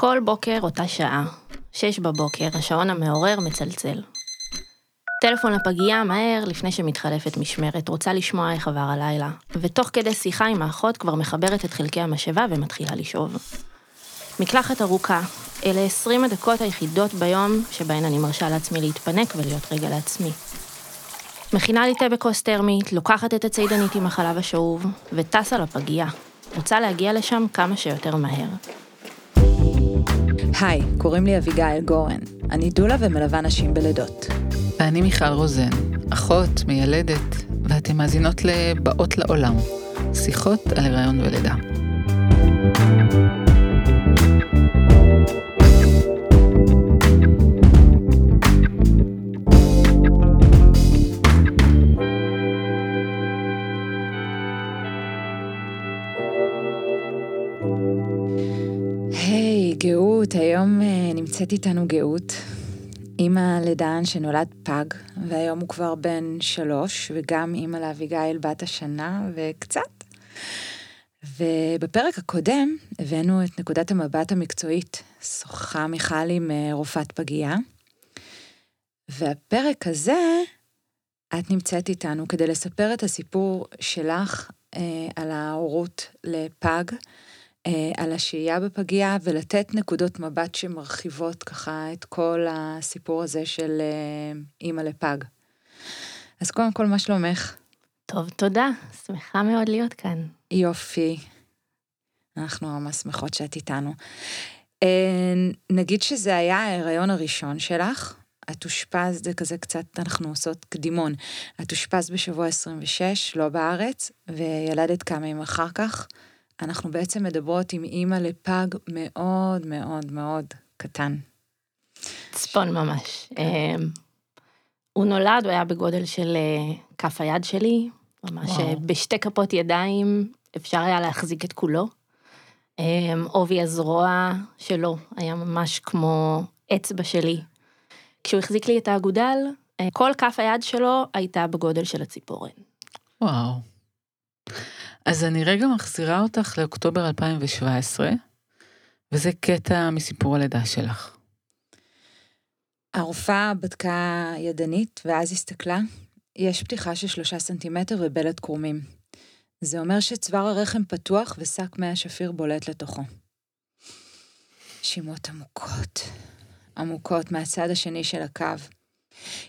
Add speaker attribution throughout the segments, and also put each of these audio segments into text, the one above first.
Speaker 1: כל בוקר אותה שעה, שש בבוקר, השעון המעורר מצלצל. טלפון לפגייה מהר לפני שמתחלפת משמרת, רוצה לשמוע איך עבר הלילה, ותוך כדי שיחה עם האחות כבר מחברת את חלקי המשאבה ומתחילה לשאוב. מקלחת ארוכה, אלה 20 הדקות היחידות ביום שבהן אני מרשה לעצמי להתפנק ולהיות רגע לעצמי. מכינה לי תה בכוס טרמית, לוקחת את הצידנית עם החלב השאוב, וטסה לפגייה. רוצה להגיע לשם כמה שיותר מהר.
Speaker 2: היי, קוראים לי אביגיל גורן. אני דולה ומלווה נשים בלידות.
Speaker 3: ואני מיכל רוזן, אחות, מיילדת, ואתן מאזינות ל"באות לעולם", שיחות על הריון ולידה.
Speaker 2: גאות, היום אה, נמצאת איתנו גאות. אימא לדן שנולד פג, והיום הוא כבר בן שלוש, וגם אימא לאביגיל בת השנה וקצת. ובפרק הקודם הבאנו את נקודת המבט המקצועית, שוחחה מיכל עם אה, רופאת פגייה. והפרק הזה, את נמצאת איתנו כדי לספר את הסיפור שלך אה, על ההורות לפג, על השהייה בפגייה ולתת נקודות מבט שמרחיבות ככה את כל הסיפור הזה של אה, אימא לפג. אז קודם כל, מה שלומך?
Speaker 1: טוב, תודה, שמחה מאוד להיות כאן.
Speaker 2: יופי. אנחנו ממש שמחות שאת איתנו. אה, נגיד שזה היה ההיריון הראשון שלך, את אושפזת, זה כזה קצת, אנחנו עושות קדימון. את אושפזת בשבוע 26, לא בארץ, וילדת כמה ימים אחר כך. אנחנו בעצם מדברות עם אימא לפג מאוד מאוד מאוד קטן.
Speaker 1: צפון ממש. אמ, הוא נולד, הוא היה בגודל של אה, כף היד שלי, ממש
Speaker 3: וואו.
Speaker 1: אה, בשתי כפות ידיים אפשר היה להחזיק את כולו. אמ, עובי הזרוע שלו היה ממש כמו אצבע שלי. כשהוא החזיק לי את האגודל, אה, כל כף היד שלו הייתה בגודל של הציפורן.
Speaker 3: וואו. אז אני רגע מחזירה אותך לאוקטובר 2017, וזה קטע מסיפור הלידה שלך.
Speaker 2: הרופאה בדקה ידנית, ואז הסתכלה, יש פתיחה של שלושה סנטימטר ובלט קרומים. זה אומר שצוואר הרחם פתוח ושק מי השפיר בולט לתוכו. נשימות עמוקות, עמוקות מהצד השני של הקו.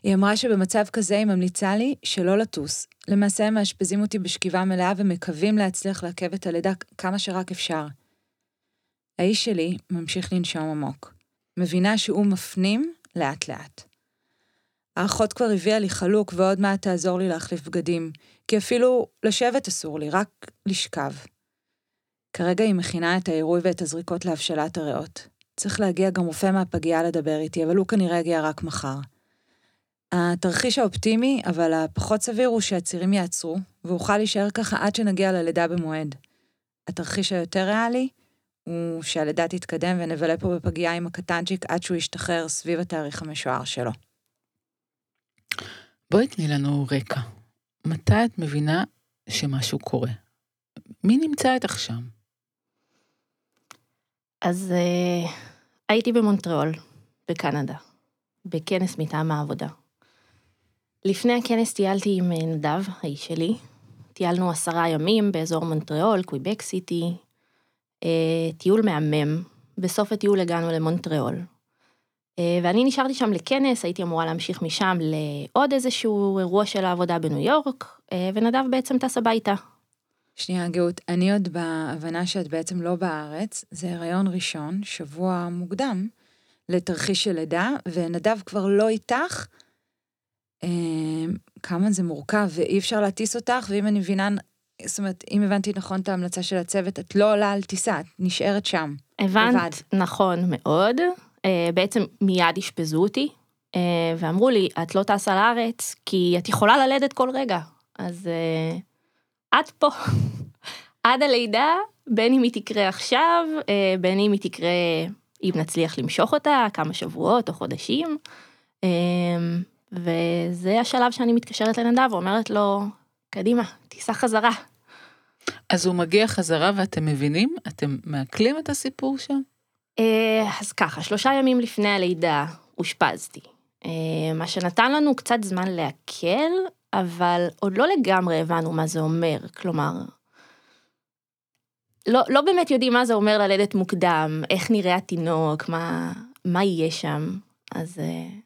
Speaker 2: היא אמרה שבמצב כזה היא ממליצה לי שלא לטוס. למעשה הם מאשפזים אותי בשכיבה מלאה ומקווים להצליח לעכב את הלידה כמה שרק אפשר. האיש שלי ממשיך לנשום עמוק. מבינה שהוא מפנים לאט לאט. האחות כבר הביאה לי חלוק ועוד מעט תעזור לי להחליף בגדים, כי אפילו לשבת אסור לי, רק לשכב. כרגע היא מכינה את העירוי ואת הזריקות להבשלת הריאות. צריך להגיע גם רופא מהפגייה לדבר איתי, אבל הוא כנראה יגיע רק מחר. התרחיש האופטימי, אבל הפחות סביר הוא שהצירים יעצרו, ואוכל להישאר ככה עד שנגיע ללידה במועד. התרחיש היותר ריאלי הוא שהלידה תתקדם ונבלה פה בפגייה עם הקטנצ'יק עד שהוא ישתחרר סביב התאריך המשוער שלו.
Speaker 3: בואי תני לנו רקע. מתי את מבינה שמשהו קורה? מי נמצא איתך שם?
Speaker 1: אז uh, הייתי במונטריאול, בקנדה, בכנס מטעם העבודה. לפני הכנס טיילתי עם אה, נדב, האיש שלי. טיילנו עשרה ימים באזור מונטריאול, קוויבק סיטי. Uh, טיול מהמם. בסוף הטיול הגענו למונטריאול. Uh, ואני נשארתי שם לכנס, הייתי אמורה להמשיך משם לעוד איזשהו אירוע של העבודה בניו יורק, ונדב בעצם טס הביתה.
Speaker 2: שנייה, גאות, אני עוד בהבנה שאת בעצם לא בארץ, זה הריון ראשון, שבוע מוקדם, לתרחיש של לידה, ונדב כבר לא איתך. אה, כמה זה מורכב, ואי אפשר להטיס אותך, ואם אני מבינה, זאת אומרת, אם הבנתי נכון את ההמלצה של הצוות, את לא עולה על טיסה, את נשארת שם. לבד.
Speaker 1: הבנת נכון מאוד, אה, בעצם מיד אשפזו אותי, אה, ואמרו לי, את לא טסה לארץ, כי את יכולה ללדת כל רגע. אז אה, את פה, עד הלידה, בין אם היא תקרה עכשיו, בין אם היא תקרה, אם נצליח למשוך אותה, כמה שבועות או חודשים. וזה השלב שאני מתקשרת לנדב ואומרת לו, קדימה, תיסע חזרה.
Speaker 3: אז הוא מגיע חזרה ואתם מבינים? אתם מעכלים את הסיפור שם?
Speaker 1: אה, אז ככה, שלושה ימים לפני הלידה אושפזתי. אה, מה שנתן לנו קצת זמן להקל, אבל עוד לא לגמרי הבנו מה זה אומר. כלומר, לא, לא באמת יודעים מה זה אומר ללדת מוקדם, איך נראה התינוק, מה, מה יהיה שם. אז, אה,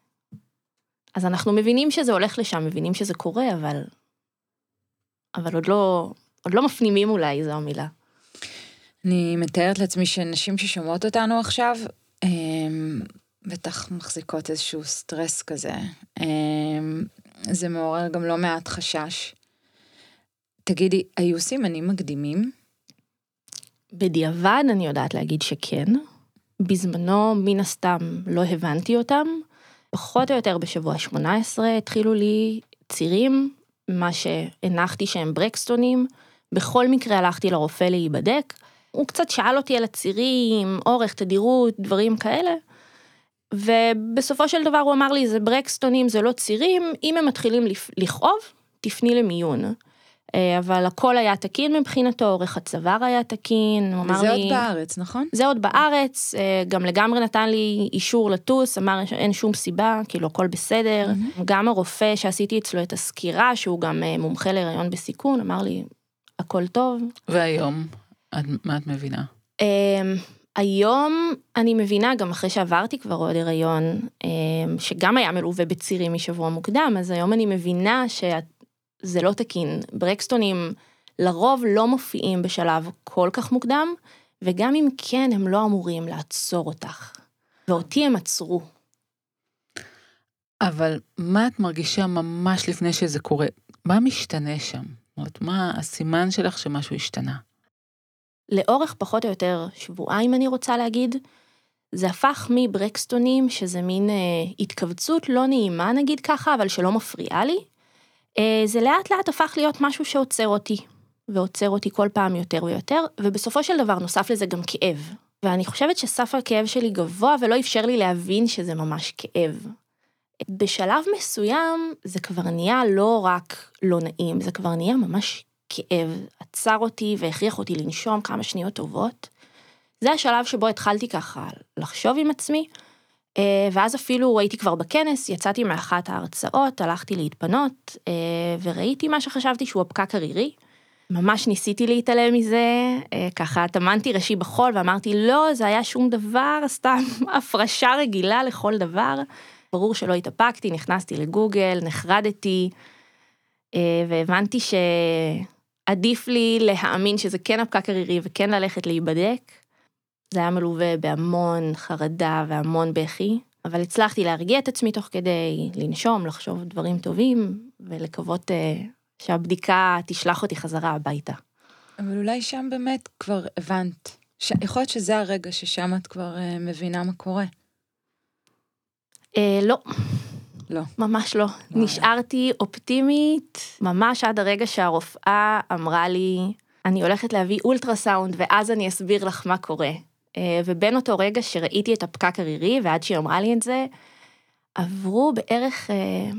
Speaker 1: אז אנחנו מבינים שזה הולך לשם, מבינים שזה קורה, אבל, אבל עוד, לא, עוד לא מפנימים אולי, זו המילה.
Speaker 2: אני מתארת לעצמי שנשים ששומעות אותנו עכשיו, הם, בטח מחזיקות איזשהו סטרס כזה. הם, זה מעורר גם לא מעט חשש. תגידי, היו סימנים מקדימים?
Speaker 1: בדיעבד אני יודעת להגיד שכן. בזמנו, מן הסתם, לא הבנתי אותם. פחות או יותר בשבוע 18 התחילו לי צירים, מה שהנחתי שהם ברקסטונים. בכל מקרה הלכתי לרופא להיבדק. הוא קצת שאל אותי על הצירים, אורך, תדירות, דברים כאלה. ובסופו של דבר הוא אמר לי, זה ברקסטונים, זה לא צירים, אם הם מתחילים לכאוב, תפני למיון. אה, אבל הכל היה תקין מבחינתו, אורך הצוואר היה תקין, הוא אמר לי...
Speaker 2: וזה עוד בארץ, נכון?
Speaker 1: זה עוד בארץ, אה, גם לגמרי נתן לי אישור לטוס, אמר שאין שום סיבה, כאילו הכל בסדר. Mm-hmm. גם הרופא שעשיתי אצלו את הסקירה, שהוא גם אה, מומחה להיריון בסיכון, אמר לי, הכל טוב.
Speaker 3: והיום, מה את מבינה?
Speaker 1: היום אני מבינה, גם אחרי שעברתי כבר עוד הריון, שגם היה מלווה בצירים משבוע מוקדם, אז היום אני מבינה שאת... זה לא תקין. ברקסטונים לרוב לא מופיעים בשלב כל כך מוקדם, וגם אם כן, הם לא אמורים לעצור אותך. ואותי הם עצרו.
Speaker 3: אבל מה את מרגישה ממש לפני שזה קורה? מה משתנה שם? זאת אומרת, מה הסימן שלך שמשהו השתנה?
Speaker 1: לאורך פחות או יותר שבועיים, אני רוצה להגיד, זה הפך מברקסטונים, שזה מין אה, התכווצות לא נעימה נגיד ככה, אבל שלא מפריעה לי, זה לאט לאט הפך להיות משהו שעוצר אותי, ועוצר אותי כל פעם יותר ויותר, ובסופו של דבר נוסף לזה גם כאב. ואני חושבת שסף הכאב שלי גבוה ולא אפשר לי להבין שזה ממש כאב. בשלב מסוים זה כבר נהיה לא רק לא נעים, זה כבר נהיה ממש כאב. עצר אותי והכריח אותי לנשום כמה שניות טובות. זה השלב שבו התחלתי ככה לחשוב עם עצמי, אה, ואז אפילו הייתי כבר בכנס, יצאתי מאחת ההרצאות, הלכתי להתפנות, אה, וראיתי מה שחשבתי שהוא הפקק הרירי. ממש ניסיתי להתעלם מזה, אה, ככה טמנתי ראשי בחול ואמרתי, לא, זה היה שום דבר, סתם הפרשה רגילה לכל דבר. ברור שלא התאפקתי, נכנסתי לגוגל, נחרדתי, והבנתי שעדיף לי להאמין שזה כן הפקק הרירי וכן ללכת להיבדק. זה היה מלווה בהמון חרדה והמון בכי, אבל הצלחתי להרגיע את עצמי תוך כדי לנשום, לחשוב דברים טובים, ולקוות uh, שהבדיקה תשלח אותי חזרה הביתה.
Speaker 2: אבל אולי שם באמת כבר הבנת. ש... יכול להיות שזה הרגע ששם את כבר uh, מבינה מה קורה.
Speaker 1: Uh, לא.
Speaker 2: לא.
Speaker 1: ממש לא. לא נשארתי אופטימית ממש עד הרגע שהרופאה אמרה לי, אני הולכת להביא אולטרסאונד ואז אני אסביר לך מה קורה. אה, ובין אותו רגע שראיתי את הפקק הרירי ועד שהיא אמרה לי את זה, עברו בערך אה,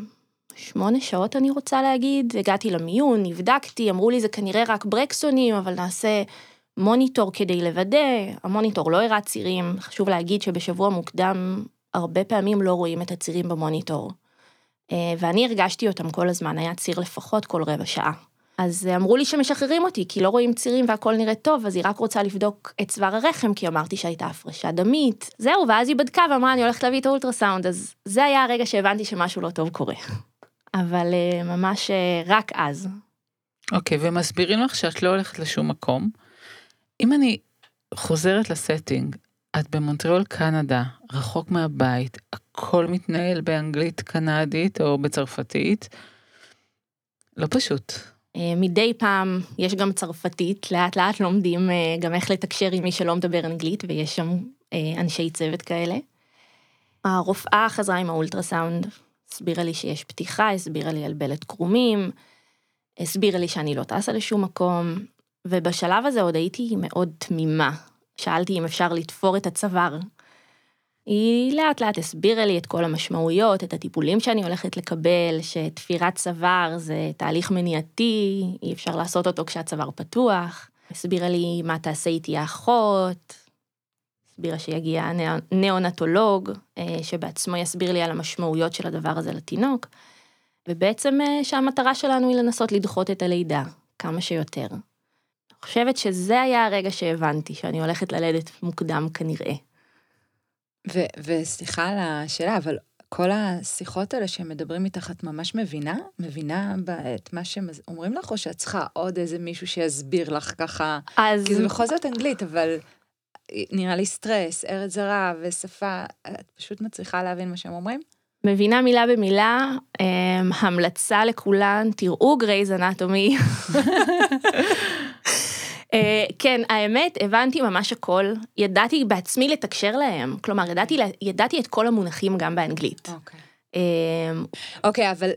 Speaker 1: שמונה שעות אני רוצה להגיד, הגעתי למיון, נבדקתי, אמרו לי זה כנראה רק ברקסונים, אבל נעשה מוניטור כדי לוודא, המוניטור לא הראה צירים, חשוב להגיד שבשבוע מוקדם הרבה פעמים לא רואים את הצירים במוניטור. אה, ואני הרגשתי אותם כל הזמן, היה ציר לפחות כל רבע שעה. אז אמרו לי שמשחררים אותי, כי לא רואים צירים והכל נראה טוב, אז היא רק רוצה לבדוק את צוואר הרחם, כי אמרתי שהייתה הפרשה דמית. זהו, ואז היא בדקה ואמרה, אני הולכת להביא את האולטרסאונד, אז זה היה הרגע שהבנתי שמשהו לא טוב קורה. אבל אה, ממש אה, רק אז.
Speaker 3: אוקיי, okay, ומסבירים לך שאת לא הולכת לשום מקום. אם אני חוזרת לסטינג, את במונטריאול קנדה, רחוק מהבית, הכל מתנהל באנגלית קנדית או בצרפתית, לא פשוט.
Speaker 1: אה, מדי פעם יש גם צרפתית, לאט לאט לומדים אה, גם איך לתקשר עם מי שלא מדבר אנגלית, ויש שם אה, אנשי צוות כאלה. הרופאה חזרה עם האולטרסאונד, הסבירה לי שיש פתיחה, הסבירה לי על בלט קרומים, הסבירה לי שאני לא טסה לשום מקום, ובשלב הזה עוד הייתי מאוד תמימה. שאלתי אם אפשר לתפור את הצוואר, היא לאט לאט הסבירה לי את כל המשמעויות, את הטיפולים שאני הולכת לקבל, שתפירת צוואר זה תהליך מניעתי, אי אפשר לעשות אותו כשהצוואר פתוח. הסבירה לי מה תעשה איתי האחות, הסבירה שיגיע ניאונטולוג, שבעצמו יסביר לי על המשמעויות של הדבר הזה לתינוק, ובעצם שהמטרה שלנו היא לנסות לדחות את הלידה כמה שיותר. אני חושבת שזה היה הרגע שהבנתי שאני הולכת ללדת מוקדם כנראה.
Speaker 2: וסליחה על השאלה, אבל כל השיחות האלה שהם מדברים איתך, את ממש מבינה? מבינה את מה שהם אומרים לך, או שאת צריכה עוד איזה מישהו שיסביר לך ככה? אז... כי זה בכל זאת אנגלית, אבל נראה לי סטרס, ארץ זרה ושפה, את פשוט מצליחה להבין מה שהם אומרים?
Speaker 1: מבינה מילה במילה, um, המלצה לכולן, תראו Grey's Anatomy. אה, כן, האמת, הבנתי ממש הכל, ידעתי בעצמי לתקשר להם, כלומר, ידעתי, ידעתי את כל המונחים גם באנגלית.
Speaker 2: אוקיי, אמ, אוקיי אבל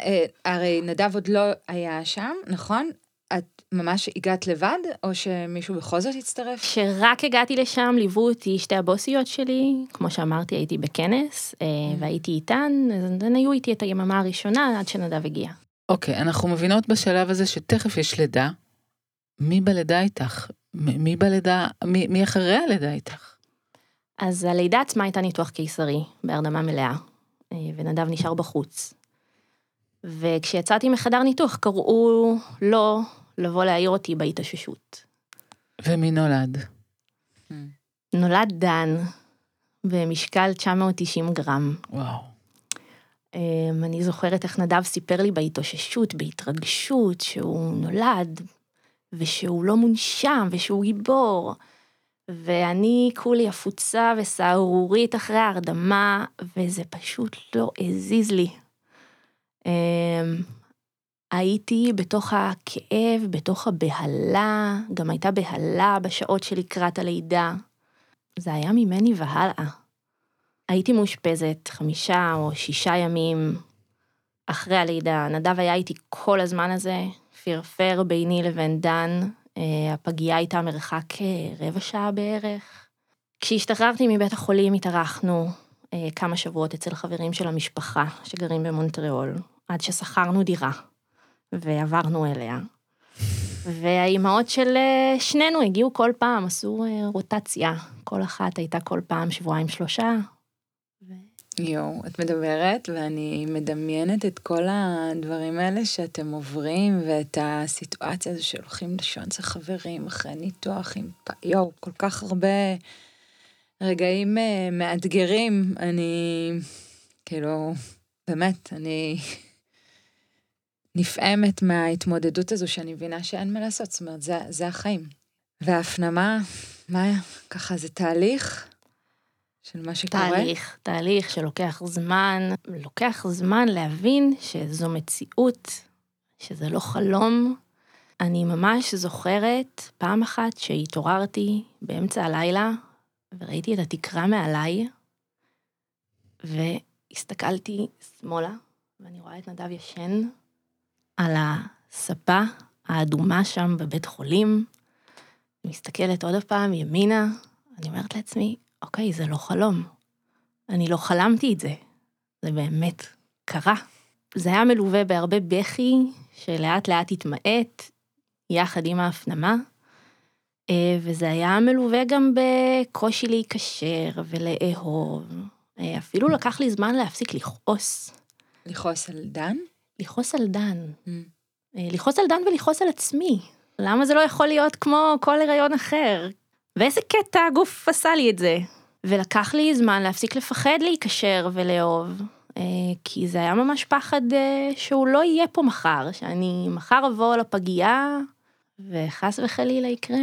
Speaker 2: אה, הרי נדב עוד לא היה שם, נכון? את ממש הגעת לבד, או שמישהו בכל זאת הצטרף?
Speaker 1: כשרק הגעתי לשם, ליוו אותי שתי הבוסיות שלי, כמו שאמרתי, הייתי בכנס, אה, mm. והייתי איתן, אז הן היו איתי את היממה הראשונה עד שנדב הגיע.
Speaker 3: אוקיי, אנחנו מבינות בשלב הזה שתכף יש לידה, מי בלידה איתך? מי בלידה, מי, מי אחרי הלידה איתך?
Speaker 1: אז הלידה עצמה הייתה ניתוח קיסרי, בהרדמה מלאה, אה, ונדב נשאר בחוץ. וכשיצאתי מחדר ניתוח קראו לו לבוא להעיר אותי בהתאוששות.
Speaker 3: ומי נולד?
Speaker 1: נולד דן, במשקל 990 גרם.
Speaker 3: וואו.
Speaker 1: אמ, אני זוכרת איך נדב סיפר לי בהתאוששות, בהתרגשות, שהוא נולד ושהוא לא מונשם, ושהוא גיבור. ואני כולי עפוצה וסהרורית אחרי ההרדמה, וזה פשוט לא הזיז לי. אמ, הייתי בתוך הכאב, בתוך הבהלה, גם הייתה בהלה בשעות שלקראת הלידה. זה היה ממני והלאה. הייתי מאושפזת חמישה או שישה ימים אחרי הלידה. נדב היה איתי כל הזמן הזה, פרפר ביני לבין דן, אה, הפגייה הייתה מרחק אה, רבע שעה בערך. כשהשתחררתי מבית החולים התארחנו אה, כמה שבועות אצל חברים של המשפחה שגרים במונטריאול, עד ששכרנו דירה ועברנו אליה. והאימהות של שנינו הגיעו כל פעם, עשו רוטציה, כל אחת הייתה כל פעם שבועיים שלושה,
Speaker 2: יואו, את מדברת ואני מדמיינת את כל הדברים האלה שאתם עוברים ואת הסיטואציה הזו שהולכים אצל חברים אחרי ניתוח עם... יואו, כל כך הרבה רגעים uh, מאתגרים. אני, כאילו, באמת, אני נפעמת מההתמודדות הזו שאני מבינה שאין מה לעשות, זאת אומרת, זה, זה החיים. וההפנמה, מה, ככה זה תהליך של מה שקורה?
Speaker 1: תהליך, תהליך שלוקח זמן, לוקח זמן להבין שזו מציאות, שזה לא חלום. אני ממש זוכרת פעם אחת שהתעוררתי באמצע הלילה וראיתי את התקרה מעליי, והסתכלתי שמאלה, ואני רואה את נדב ישן על הספה האדומה שם בבית חולים. מסתכלת עוד פעם ימינה, אני אומרת לעצמי, אוקיי, זה לא חלום. אני לא חלמתי את זה. זה באמת קרה. זה היה מלווה בהרבה בכי, שלאט לאט התמעט, יחד עם ההפנמה, אה, וזה היה מלווה גם בקושי להיקשר ולאהוב. אה, אפילו לקח לי זמן להפסיק לכעוס.
Speaker 2: לכעוס על דן?
Speaker 1: לכעוס על דן. Mm. אה, לכעוס על דן ולכעוס על עצמי. למה זה לא יכול להיות כמו כל הריון אחר? ואיזה קטע הגוף עשה לי את זה. ולקח לי זמן להפסיק לפחד להיקשר ולאהוב, אה, כי זה היה ממש פחד אה, שהוא לא יהיה פה מחר, שאני מחר אבוא לפגייה, וחס וחלילה יקרה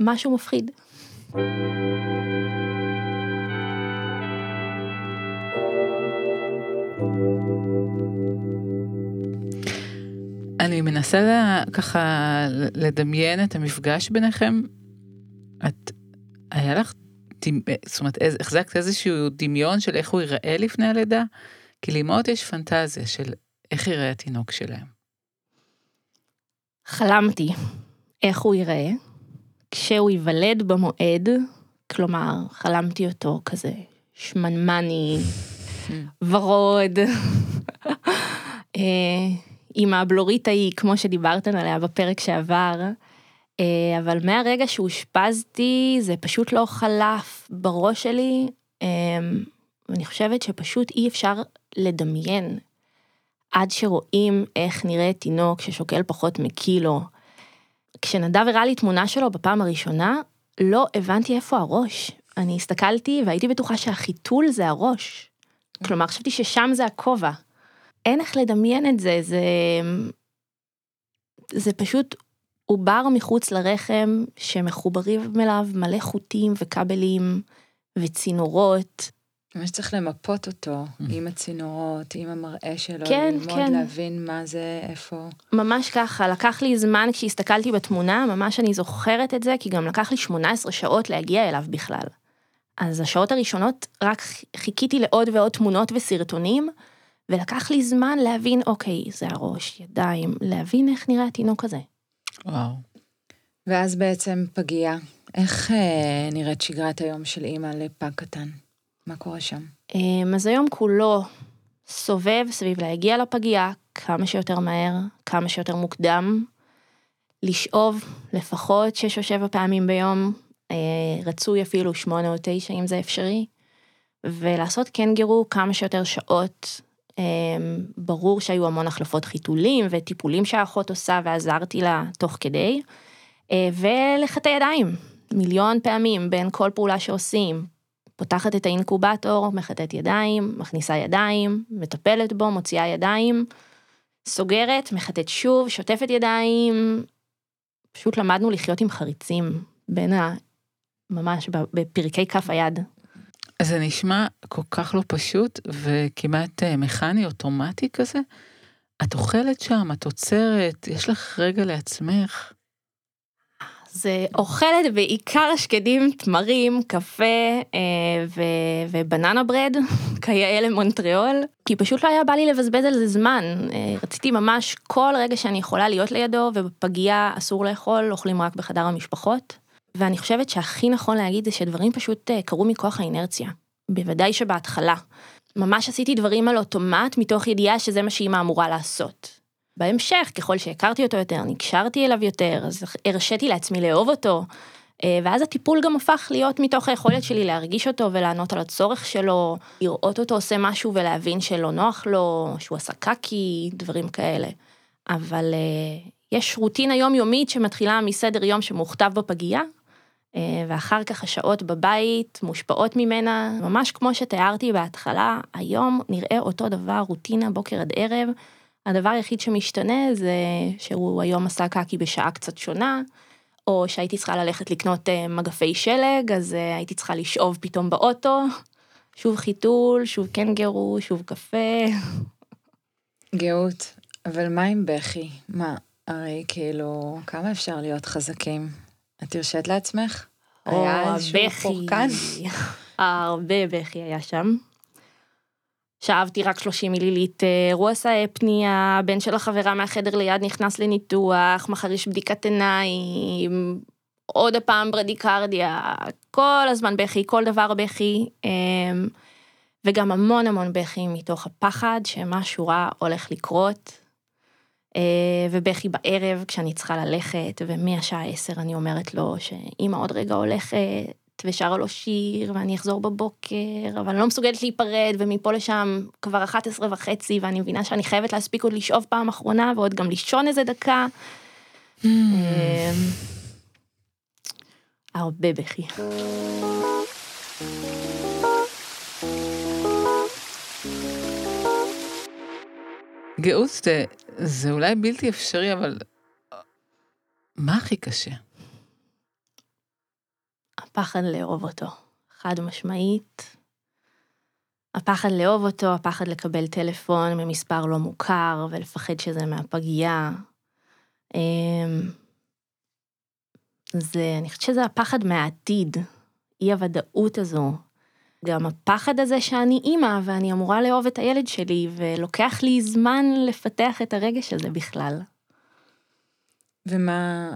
Speaker 1: משהו מפחיד.
Speaker 3: אני מנסה ככה לדמיין את המפגש ביניכם. את, היה לך, זאת אומרת, החזקת איזשהו דמיון של איך הוא ייראה לפני הלידה? כי לאמהות יש פנטזיה של איך ייראה התינוק שלהם.
Speaker 1: חלמתי איך הוא ייראה כשהוא ייוולד במועד, כלומר, חלמתי אותו כזה שמנמני, ורוד, אה, עם הבלורית ההיא, כמו שדיברתן עליה בפרק שעבר, אה, אבל מהרגע שאושפזתי, זה פשוט לא חלף בראש שלי. אה, ואני חושבת שפשוט אי אפשר לדמיין עד שרואים איך נראה תינוק ששוקל פחות מקילו. כשנדב הראה לי תמונה שלו בפעם הראשונה, לא הבנתי איפה הראש. אני הסתכלתי והייתי בטוחה שהחיתול זה הראש. כלומר, חשבתי ששם זה הכובע. אין איך לדמיין את זה, זה... זה פשוט עובר מחוץ לרחם שמחוברים אליו מלא חוטים וכבלים וצינורות.
Speaker 2: ממש צריך למפות אותו עם הצינורות, עם המראה שלו,
Speaker 1: כן,
Speaker 2: ללמוד,
Speaker 1: כן.
Speaker 2: להבין מה זה, איפה.
Speaker 1: ממש ככה, לקח לי זמן כשהסתכלתי בתמונה, ממש אני זוכרת את זה, כי גם לקח לי 18 שעות להגיע אליו בכלל. אז השעות הראשונות רק חיכיתי לעוד ועוד תמונות וסרטונים, ולקח לי זמן להבין, אוקיי, זה הראש, ידיים, להבין איך נראה התינוק הזה.
Speaker 3: וואו.
Speaker 2: ואז בעצם פגייה. איך אה, נראית שגרת היום של אימא לפג קטן? מה קורה שם?
Speaker 1: אמ, אז היום כולו סובב סביב להגיע לפגייה כמה שיותר מהר, כמה שיותר מוקדם, לשאוב לפחות שש או שבע פעמים ביום, אה, רצוי אפילו שמונה או תשע אם זה אפשרי, ולעשות קנגרו כמה שיותר שעות. אמ, ברור שהיו המון החלפות חיתולים וטיפולים שהאחות עושה ועזרתי לה תוך כדי, אה, ולחטא ידיים, מיליון פעמים בין כל פעולה שעושים, פותחת את האינקובטור, מחטאת ידיים, מכניסה ידיים, מטפלת בו, מוציאה ידיים, סוגרת, מחטאת שוב, שוטפת ידיים. פשוט למדנו לחיות עם חריצים בין ה... ממש בפרקי כף היד.
Speaker 3: זה נשמע כל כך לא פשוט וכמעט אה, מכני, אוטומטי כזה. את אוכלת שם, את עוצרת, יש לך רגע לעצמך.
Speaker 1: זה אוכלת בעיקר שקדים, תמרים, קפה אה, ו- ובננה ברד, כיאה למונטריאול, כי פשוט לא היה בא לי לבזבז על זה זמן. אה, רציתי ממש כל רגע שאני יכולה להיות לידו, ובפגייה אסור לאכול, אוכלים רק בחדר המשפחות. ואני חושבת שהכי נכון להגיד זה שדברים פשוט אה, קרו מכוח האינרציה. בוודאי שבהתחלה. ממש עשיתי דברים על אוטומט מתוך ידיעה שזה מה שאימא אמורה לעשות. בהמשך, ככל שהכרתי אותו יותר, נקשרתי אליו יותר, אז הרשיתי לעצמי לאהוב אותו, אה, ואז הטיפול גם הפך להיות מתוך היכולת שלי להרגיש אותו ולענות על הצורך שלו, לראות אותו עושה משהו ולהבין שלא נוח לו, שהוא עשה קקי, דברים כאלה. אבל אה, יש רוטינה יומיומית שמתחילה מסדר יום שמוכתב בפגייה, ואחר כך השעות בבית מושפעות ממנה, ממש כמו שתיארתי בהתחלה, היום נראה אותו דבר, רוטינה בוקר עד ערב. הדבר היחיד שמשתנה זה שהוא היום עשה קקי בשעה קצת שונה, או שהייתי צריכה ללכת לקנות אה, מגפי שלג, אז אה, הייתי צריכה לשאוב פתאום באוטו, שוב חיתול, שוב קנגרו, שוב קפה.
Speaker 2: גאות, אבל מה עם בכי? מה, הרי כאילו, כמה אפשר להיות חזקים? את הרשית לעצמך? היה איזשהו פורקן?
Speaker 1: הרבה בכי היה שם. שאבתי רק 30 מיליליטר, הוא עשה אפניה, הבן של החברה מהחדר ליד נכנס לניתוח, מחר יש בדיקת עיניים, עוד הפעם ברדיקרדיה, כל הזמן בכי, כל דבר בכי, אמ, וגם המון המון בכי מתוך הפחד שמשהו רע הולך לקרות, ובכי בערב כשאני צריכה ללכת, ומהשעה 10 אני אומרת לו שאמא עוד רגע הולכת, ושרה לו שיר, ואני אחזור בבוקר, אבל אני לא מסוגלת להיפרד, ומפה לשם כבר 11 וחצי, ואני מבינה שאני חייבת להספיק עוד לשאוב פעם אחרונה, ועוד גם לישון איזה דקה. אמ, הרבה בכי.
Speaker 3: גאות זה, זה אולי בלתי אפשרי, אבל מה הכי קשה?
Speaker 1: הפחד לאהוב אותו, חד משמעית. הפחד לאהוב אותו, הפחד לקבל טלפון ממספר לא מוכר ולפחד שזה מהפגייה. אמ, זה, אני חושבת שזה הפחד מהעתיד, אי הוודאות הזו. גם הפחד הזה שאני אימא ואני אמורה לאהוב את הילד שלי ולוקח לי זמן לפתח את הרגש הזה בכלל.
Speaker 2: ומה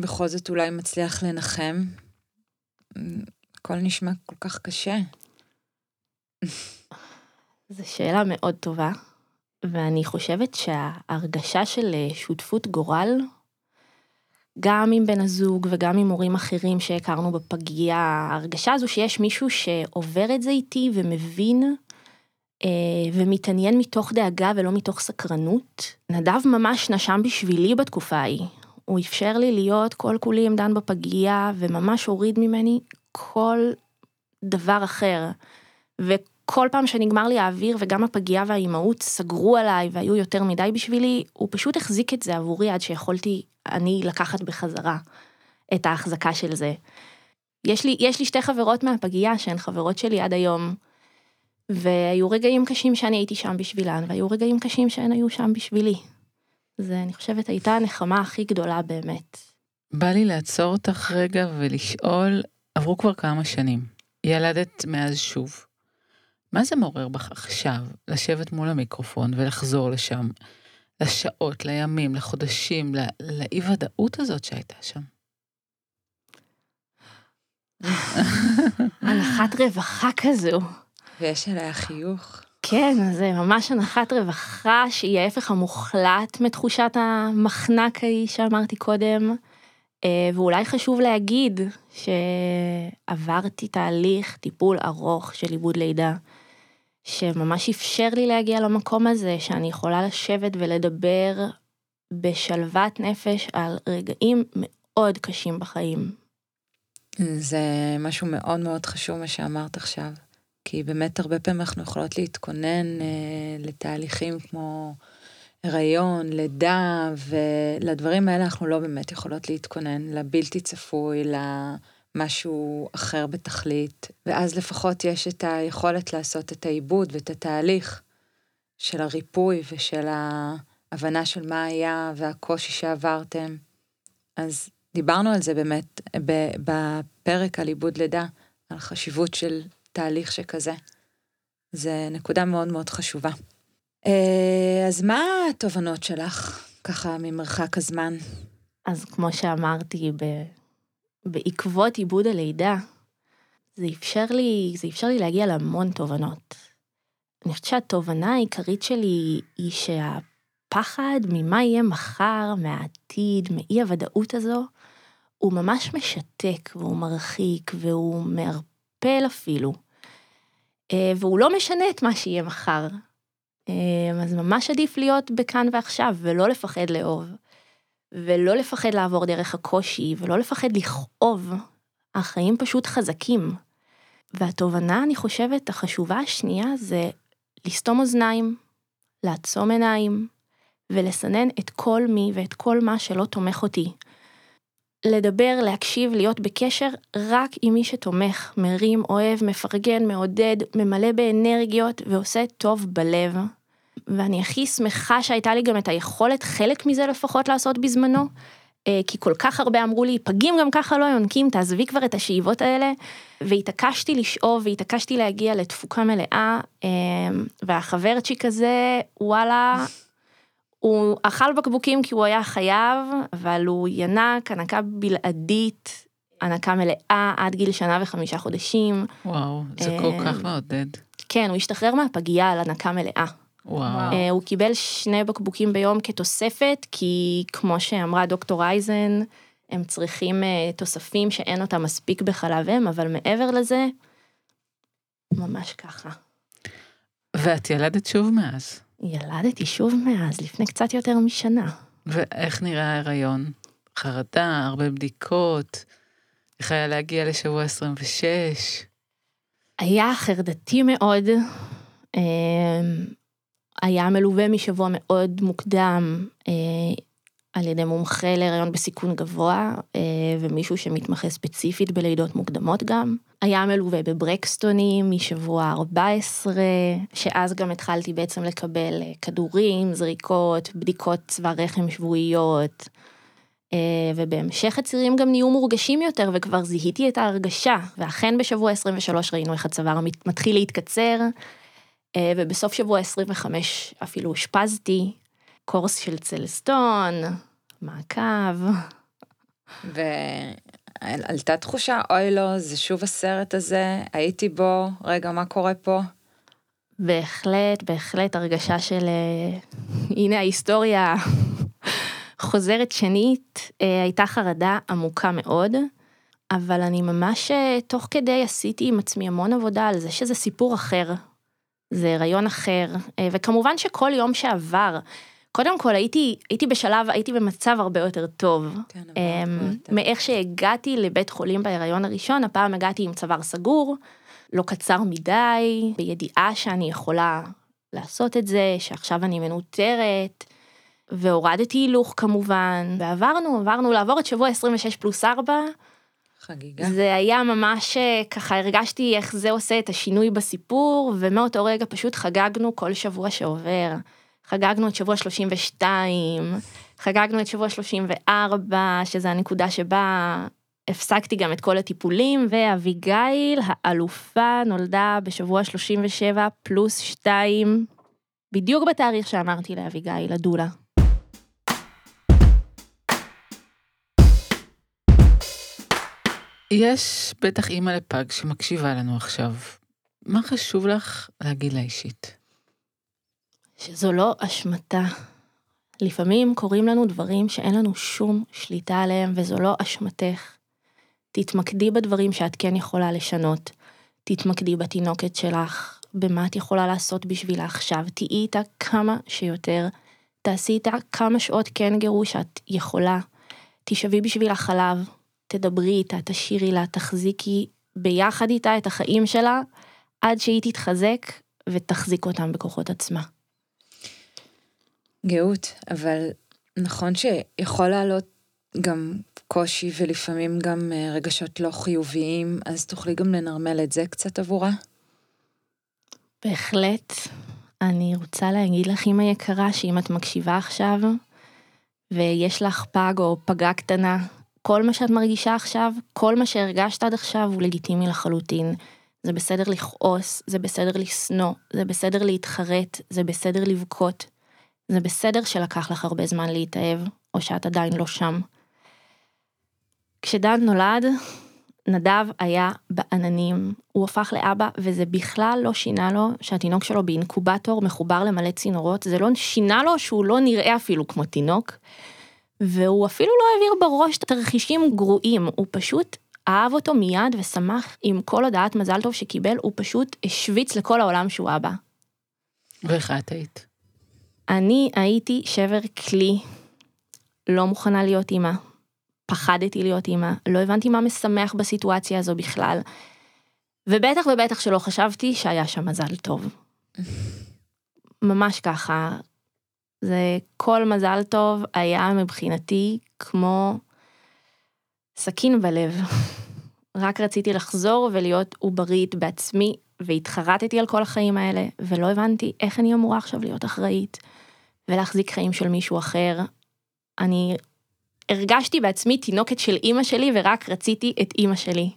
Speaker 2: בכל זאת אולי מצליח לנחם? הכל נשמע כל כך קשה.
Speaker 1: זו שאלה מאוד טובה, ואני חושבת שההרגשה של אה, שותפות גורל גם עם בן הזוג וגם עם הורים אחרים שהכרנו בפגייה, ההרגשה הזו שיש מישהו שעובר את זה איתי ומבין אה, ומתעניין מתוך דאגה ולא מתוך סקרנות. נדב ממש נשם בשבילי בתקופה ההיא. הוא אפשר לי להיות כל כולי עם דן בפגייה וממש הוריד ממני כל דבר אחר. וכל פעם שנגמר לי האוויר וגם הפגייה והאימהות סגרו עליי והיו יותר מדי בשבילי, הוא פשוט החזיק את זה עבורי עד שיכולתי אני לקחת בחזרה את ההחזקה של זה. יש לי, יש לי שתי חברות מהפגייה שהן חברות שלי עד היום, והיו רגעים קשים שאני הייתי שם בשבילן, והיו רגעים קשים שהן היו שם בשבילי. זה, אני חושבת, הייתה הנחמה הכי גדולה באמת.
Speaker 3: בא לי לעצור אותך רגע ולשאול, עברו כבר כמה שנים, ילדת מאז שוב. מה זה מעורר בך עכשיו לשבת מול המיקרופון ולחזור לשם, לשעות, לימים, לחודשים, לאי ודאות הזאת שהייתה שם?
Speaker 1: הנחת רווחה כזו.
Speaker 2: ויש עליה חיוך.
Speaker 1: כן, זה ממש הנחת רווחה שהיא ההפך המוחלט מתחושת המחנק ההיא שאמרתי קודם. אה, ואולי חשוב להגיד שעברתי תהליך טיפול ארוך של עיבוד לידה, שממש אפשר לי להגיע למקום הזה, שאני יכולה לשבת ולדבר בשלוות נפש על רגעים מאוד קשים בחיים.
Speaker 2: זה משהו מאוד מאוד חשוב מה שאמרת עכשיו. כי באמת הרבה פעמים אנחנו יכולות להתכונן אה, לתהליכים כמו הריון, לידה, ולדברים האלה אנחנו לא באמת יכולות להתכונן, לבלתי צפוי, למשהו אחר בתכלית, ואז לפחות יש את היכולת לעשות את העיבוד ואת התהליך של הריפוי ושל ההבנה של מה היה והקושי שעברתם. אז דיברנו על זה באמת בפרק על עיבוד לידה, על חשיבות של תהליך שכזה. זה נקודה מאוד מאוד חשובה. אה, אז מה התובנות שלך, ככה ממרחק הזמן?
Speaker 1: אז כמו שאמרתי, ב... בעקבות עיבוד הלידה, זה אפשר לי, זה אפשר לי להגיע להמון תובנות. אני חושבת שהתובנה העיקרית שלי היא שהפחד ממה יהיה מחר, מהעתיד, מאי הוודאות הזו, הוא ממש משתק והוא מרחיק והוא מערפל אפילו. אה, והוא לא משנה את מה שיהיה מחר. אה, אז ממש עדיף להיות בכאן ועכשיו, ולא לפחד לאהוב, ולא לפחד לעבור דרך הקושי, ולא לפחד לכאוב. החיים פשוט חזקים. והתובנה, אני חושבת, החשובה השנייה זה לסתום אוזניים, לעצום עיניים, ולסנן את כל מי ואת כל מה שלא תומך אותי. לדבר, להקשיב, להיות בקשר רק עם מי שתומך, מרים, אוהב, מפרגן, מעודד, ממלא באנרגיות ועושה טוב בלב. ואני הכי שמחה שהייתה לי גם את היכולת, חלק מזה לפחות לעשות בזמנו, אה, כי כל כך הרבה אמרו לי, פגים גם ככה לא יונקים, תעזבי כבר את השאיבות האלה. והתעקשתי לשאוב והתעקשתי להגיע לתפוקה מלאה, אה, והחברצ'יק הזה, וואלה, הוא אכל בקבוקים כי הוא היה חייב, אבל הוא ינק, הנקה בלעדית, הנקה מלאה עד גיל שנה וחמישה חודשים.
Speaker 3: וואו, זה כל כך מעודד.
Speaker 1: כן, הוא השתחרר מהפגייה על הנקה מלאה.
Speaker 3: וואו.
Speaker 1: הוא קיבל שני בקבוקים ביום כתוספת, כי כמו שאמרה דוקטור אייזן, הם צריכים תוספים שאין אותם מספיק בחלב אם, אבל מעבר לזה, ממש ככה.
Speaker 3: ואת ילדת שוב מאז.
Speaker 1: ילדתי שוב מאז, לפני קצת יותר משנה.
Speaker 3: ואיך נראה ההיריון? חרדה, הרבה בדיקות, איך היה להגיע לשבוע 26?
Speaker 1: היה חרדתי מאוד, אמ, היה מלווה משבוע מאוד מוקדם אה, על ידי מומחה להיריון בסיכון גבוה, אה, ומישהו שמתמחה ספציפית בלידות מוקדמות גם. היה מלווה בברקסטונים משבוע 14, שאז גם התחלתי בעצם לקבל אה, כדורים, זריקות, בדיקות צבא רחם שבועיות. ובהמשך הצירים גם נהיו מורגשים יותר וכבר זיהיתי את ההרגשה, ואכן בשבוע 23 ראינו איך הצוואר מתחיל להתקצר, ובסוף שבוע 25 אפילו אושפזתי, קורס של צלסטון, מעקב.
Speaker 2: ועלתה תחושה, אוי לא, זה שוב הסרט הזה, הייתי בו, רגע, מה קורה פה?
Speaker 1: בהחלט, בהחלט הרגשה של, הנה ההיסטוריה חוזרת שנית, אה, הייתה חרדה עמוקה מאוד, אבל אני ממש אה, תוך כדי עשיתי עם עצמי המון עבודה על זה שזה סיפור אחר, זה הריון אחר, אה, וכמובן שכל יום שעבר, קודם כל הייתי, הייתי בשלב, הייתי במצב הרבה יותר טוב.
Speaker 2: כן,
Speaker 1: אמ. מאיך שהגעתי לבית חולים בהיריון הראשון, הפעם הגעתי עם צוואר סגור, לא קצר מדי, בידיעה שאני יכולה לעשות את זה, שעכשיו אני מנוטרת, והורדתי הילוך כמובן, ועברנו, עברנו לעבור את שבוע 26 פלוס 4,
Speaker 2: חגיגה.
Speaker 1: זה היה ממש אה, ככה הרגשתי איך זה עושה את השינוי בסיפור ומאותו רגע פשוט חגגנו כל שבוע שעובר. חגגנו את שבוע 32, חגגנו את שבוע 34 שזה הנקודה שבה הפסקתי גם את כל הטיפולים ואביגיל האלופה נולדה בשבוע 37 פלוס 2 בדיוק בתאריך שאמרתי לאביגיל הדולה.
Speaker 3: יש בטח אימא לפג שמקשיבה לנו עכשיו. מה חשוב לך להגיד לה אישית?
Speaker 1: שזו לא אשמתה. לפעמים קורים לנו דברים שאין לנו שום שליטה עליהם, וזו לא אשמתך. תתמקדי בדברים שאת כן יכולה לשנות. תתמקדי בתינוקת שלך, במה את יכולה לעשות בשבילה עכשיו. תהיי איתה כמה שיותר. תעשי איתה כמה שעות כן גירוש שאת יכולה. תשבי בשביל החלב, תדברי איתה, תשאירי לה, תחזיקי ביחד איתה את החיים שלה, עד שהיא תתחזק ותחזיק אותם בכוחות עצמה.
Speaker 2: גאות, אבל נכון שיכול לעלות גם קושי ולפעמים גם אה, רגשות לא חיוביים, אז תוכלי גם לנרמל את זה קצת עבורה?
Speaker 1: בהחלט. אני רוצה להגיד לך, אמא יקרה, שאם את מקשיבה עכשיו, ויש לך פג או פגה קטנה, כל מה שאת מרגישה עכשיו, כל מה שהרגשת עד עכשיו הוא לגיטימי לחלוטין. זה בסדר לכעוס, זה בסדר לשנוא, זה בסדר להתחרט, זה בסדר לבכות. זה בסדר שלקח לך הרבה זמן להתאהב, או שאת עדיין לא שם. כשדן נולד, נדב היה בעננים, הוא הפך לאבא וזה בכלל לא שינה לו שהתינוק שלו באינקובטור מחובר למלא צינורות, זה לא שינה לו שהוא לא נראה אפילו כמו תינוק, והוא אפילו לא העביר בראש תרחישים גרועים, הוא פשוט אהב אותו מיד ושמח עם כל הודעת מזל טוב שקיבל, הוא פשוט השוויץ לכל העולם שהוא אבא.
Speaker 3: ואיך את היית?
Speaker 1: אני הייתי שבר כלי, לא מוכנה להיות אימא. פחדתי להיות אימא, לא הבנתי מה משמח בסיטואציה הזו בכלל. ובטח ובטח שלא חשבתי שהיה שם מזל טוב. ממש ככה. זה כל מזל טוב היה מבחינתי כמו סכין בלב. רק רציתי לחזור ולהיות עוברית בעצמי, והתחרטתי על כל החיים האלה, ולא הבנתי איך אני אמורה עכשיו להיות אחראית, ולהחזיק חיים של מישהו אחר. אני הרגשתי בעצמי תינוקת של אימא שלי, ורק רציתי את אימא שלי.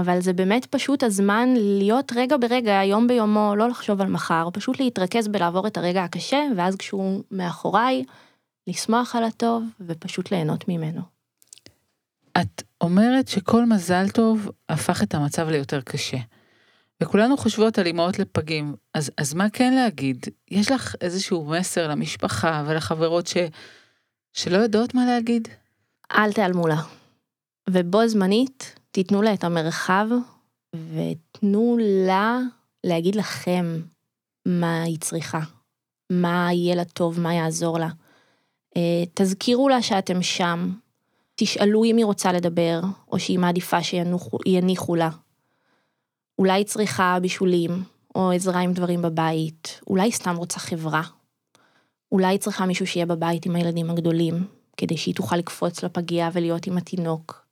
Speaker 1: אבל זה באמת פשוט הזמן להיות רגע ברגע, יום ביומו, לא לחשוב על מחר, פשוט להתרכז בלעבור את הרגע הקשה, ואז כשהוא מאחוריי, לשמוח על הטוב, ופשוט ליהנות ממנו.
Speaker 3: את אומרת שכל מזל טוב הפך את המצב ליותר קשה. וכולנו חושבות על אמהות לפגים, אז, אז מה כן להגיד? יש לך איזשהו מסר למשפחה ולחברות ש, שלא יודעות מה להגיד?
Speaker 1: אל תיעלמו לה. ובו זמנית, תיתנו לה את המרחב, ותנו לה להגיד לכם מה היא צריכה, מה יהיה לה טוב, מה יעזור לה. אה, תזכירו לה שאתם שם, תשאלו אם היא רוצה לדבר, או שהיא מעדיפה שיניחו לה. אולי היא צריכה בישולים, או עזרה עם דברים בבית, אולי היא סתם רוצה חברה. אולי היא צריכה מישהו שיהיה בבית עם הילדים הגדולים, כדי שהיא תוכל לקפוץ לפגייה ולהיות עם התינוק.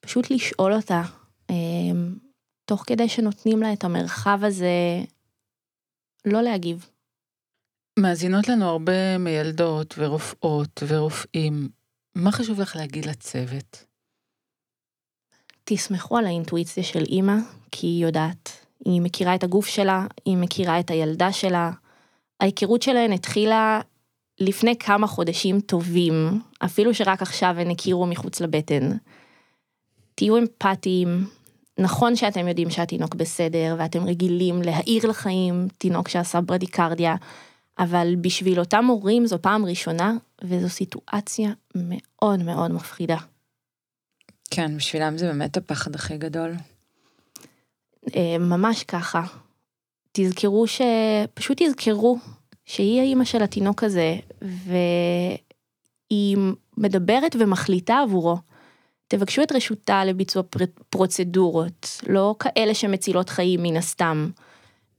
Speaker 1: פשוט לשאול אותה, אמ, תוך כדי שנותנים לה את המרחב הזה, לא להגיב.
Speaker 3: מאזינות לנו הרבה מילדות ורופאות ורופאים. מה חשוב לך להגיד לצוות?
Speaker 1: תסמכו על האינטואיציה של אימא, כי היא יודעת. היא מכירה את הגוף שלה, היא מכירה את הילדה שלה. ההיכרות שלהן התחילה לפני כמה חודשים טובים, אפילו שרק עכשיו הן הכירו מחוץ לבטן. תהיו אמפתיים, נכון שאתם יודעים שהתינוק בסדר, ואתם רגילים להעיר לחיים תינוק שעשה ברדיקרדיה, אבל בשביל אותם הורים זו פעם ראשונה, וזו סיטואציה מאוד מאוד מפחידה.
Speaker 2: כן, בשבילם זה באמת הפחד הכי גדול.
Speaker 1: אה, ממש ככה. תזכרו ש... פשוט תזכרו שהיא האימא של התינוק הזה, והיא מדברת ומחליטה עבורו. תבקשו את רשותה לביצוע פרוצדורות, לא כאלה שמצילות חיים מן הסתם.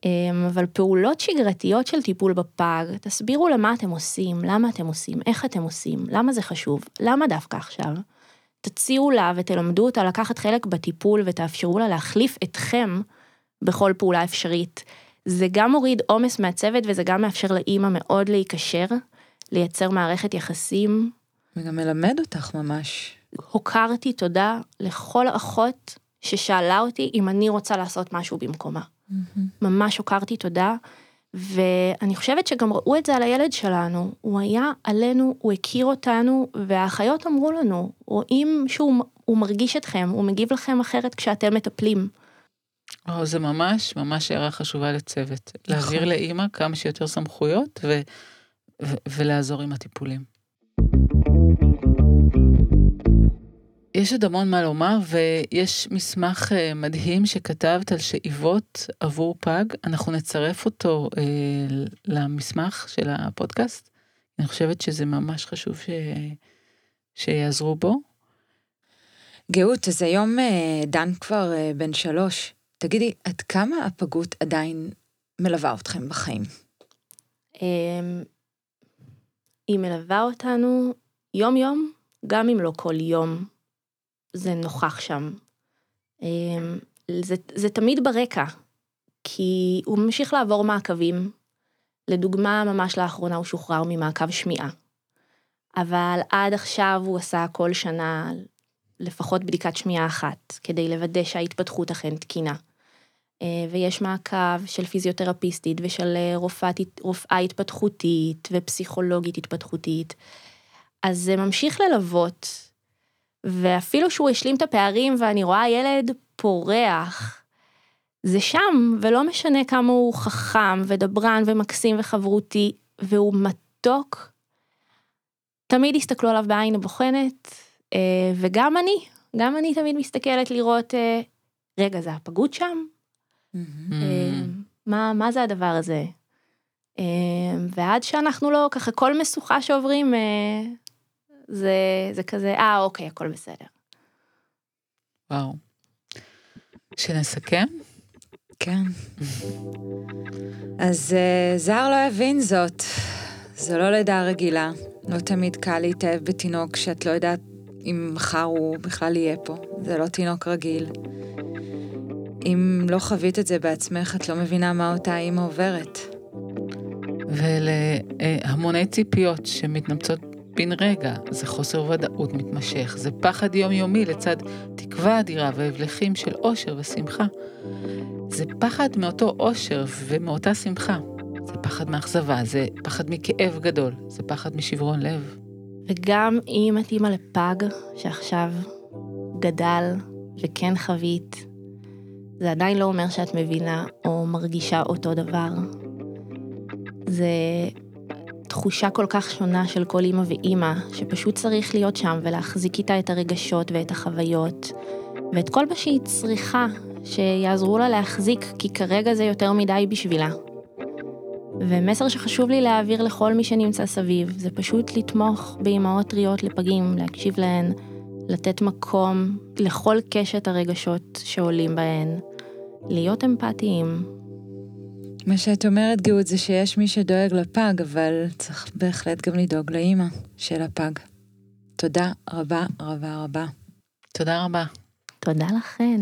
Speaker 1: אמ, אבל פעולות שגרתיות של טיפול בפג, תסבירו למה אתם עושים, למה אתם עושים, איך אתם עושים, למה זה חשוב, למה דווקא עכשיו. תציעו לה ותלמדו אותה לקחת חלק בטיפול ותאפשרו לה להחליף אתכם בכל פעולה אפשרית. זה גם מוריד עומס מהצוות וזה גם מאפשר לאימא מאוד להיקשר, לייצר מערכת יחסים.
Speaker 2: וגם מלמד אותך ממש.
Speaker 1: הוקרתי תודה לכל אחות ששאלה אותי אם אני רוצה לעשות משהו במקומה. ממש הוקרתי תודה, ואני חושבת שגם ראו את זה על הילד שלנו, הוא היה עלינו, הוא הכיר אותנו, והאחיות אמרו לנו, רואים שהוא מרגיש אתכם, הוא מגיב לכם אחרת כשאתם מטפלים.
Speaker 3: או, זה ממש ממש הערה חשובה לצוות. נכון. להעביר לאימא כמה שיותר סמכויות ו- ו- ולעזור עם הטיפולים. יש עוד המון מה לומר, ויש מסמך אה, מדהים שכתבת על שאיבות עבור פג, אנחנו נצרף אותו אה, למסמך של הפודקאסט. אני חושבת שזה ממש חשוב ש... שיעזרו בו.
Speaker 2: גאות, אז היום אה, דן כבר אה, בן שלוש. תגידי, עד כמה הפגות עדיין מלווה אתכם בחיים?
Speaker 1: אמ, היא מלווה אותנו יום-יום, גם אם לא כל יום. זה נוכח שם. אמ, זה, זה תמיד ברקע, כי הוא ממשיך לעבור מעקבים. לדוגמה, ממש לאחרונה הוא שוחרר ממעקב שמיעה. אבל עד עכשיו הוא עשה כל שנה לפחות בדיקת שמיעה אחת, כדי לוודא שההתפתחות אכן תקינה. אה, ויש מעקב של פיזיותרפיסטית ושל אה, רופאת, רופאה התפתחותית ופסיכולוגית התפתחותית. אז זה ממשיך ללוות ואפילו שהוא השלים את הפערים ואני רואה ילד פורח, זה שם, ולא משנה כמה הוא חכם ודברן ומקסים וחברותי, והוא מתוק. תמיד הסתכלו עליו בעין הבוחנת, אה, וגם אני, גם אני תמיד מסתכלת לראות, אה, רגע, זה הפגות שם? Mm-hmm. מה, מה זה הדבר הזה? ועד שאנחנו לא, ככה כל משוכה שעוברים, זה, זה כזה, אה, אוקיי, הכל בסדר.
Speaker 3: וואו. שנסכם?
Speaker 2: כן. אז uh, זר לא יבין זאת. זו לא לידה רגילה. לא תמיד קל להתאהב בתינוק שאת לא יודעת אם מחר הוא בכלל יהיה פה. זה לא תינוק רגיל. אם לא חווית את זה בעצמך, את לא מבינה מה אותה אימא עוברת.
Speaker 3: ולהמוני ציפיות שמתנפצות בן רגע, זה חוסר ודאות מתמשך, זה פחד יומיומי לצד תקווה אדירה והבלחים של אושר ושמחה. זה פחד מאותו אושר ומאותה שמחה. זה פחד מאכזבה, זה פחד מכאב גדול, זה פחד משברון לב.
Speaker 1: וגם אם את אימא לפג שעכשיו גדל וכן חווית, זה עדיין לא אומר שאת מבינה או מרגישה אותו דבר. זה תחושה כל כך שונה של כל אימא ואימא, שפשוט צריך להיות שם ולהחזיק איתה את הרגשות ואת החוויות, ואת כל מה שהיא צריכה, שיעזרו לה להחזיק, כי כרגע זה יותר מדי בשבילה. ומסר שחשוב לי להעביר לכל מי שנמצא סביב, זה פשוט לתמוך באימהות טריות לפגים, להקשיב להן, לתת מקום לכל קשת הרגשות שעולים בהן, להיות אמפתיים,
Speaker 2: מה שאת אומרת, גאות, זה שיש מי שדואג לפג, אבל צריך בהחלט גם לדאוג לאימא של הפג. תודה רבה רבה רבה.
Speaker 3: תודה רבה.
Speaker 1: תודה לכן.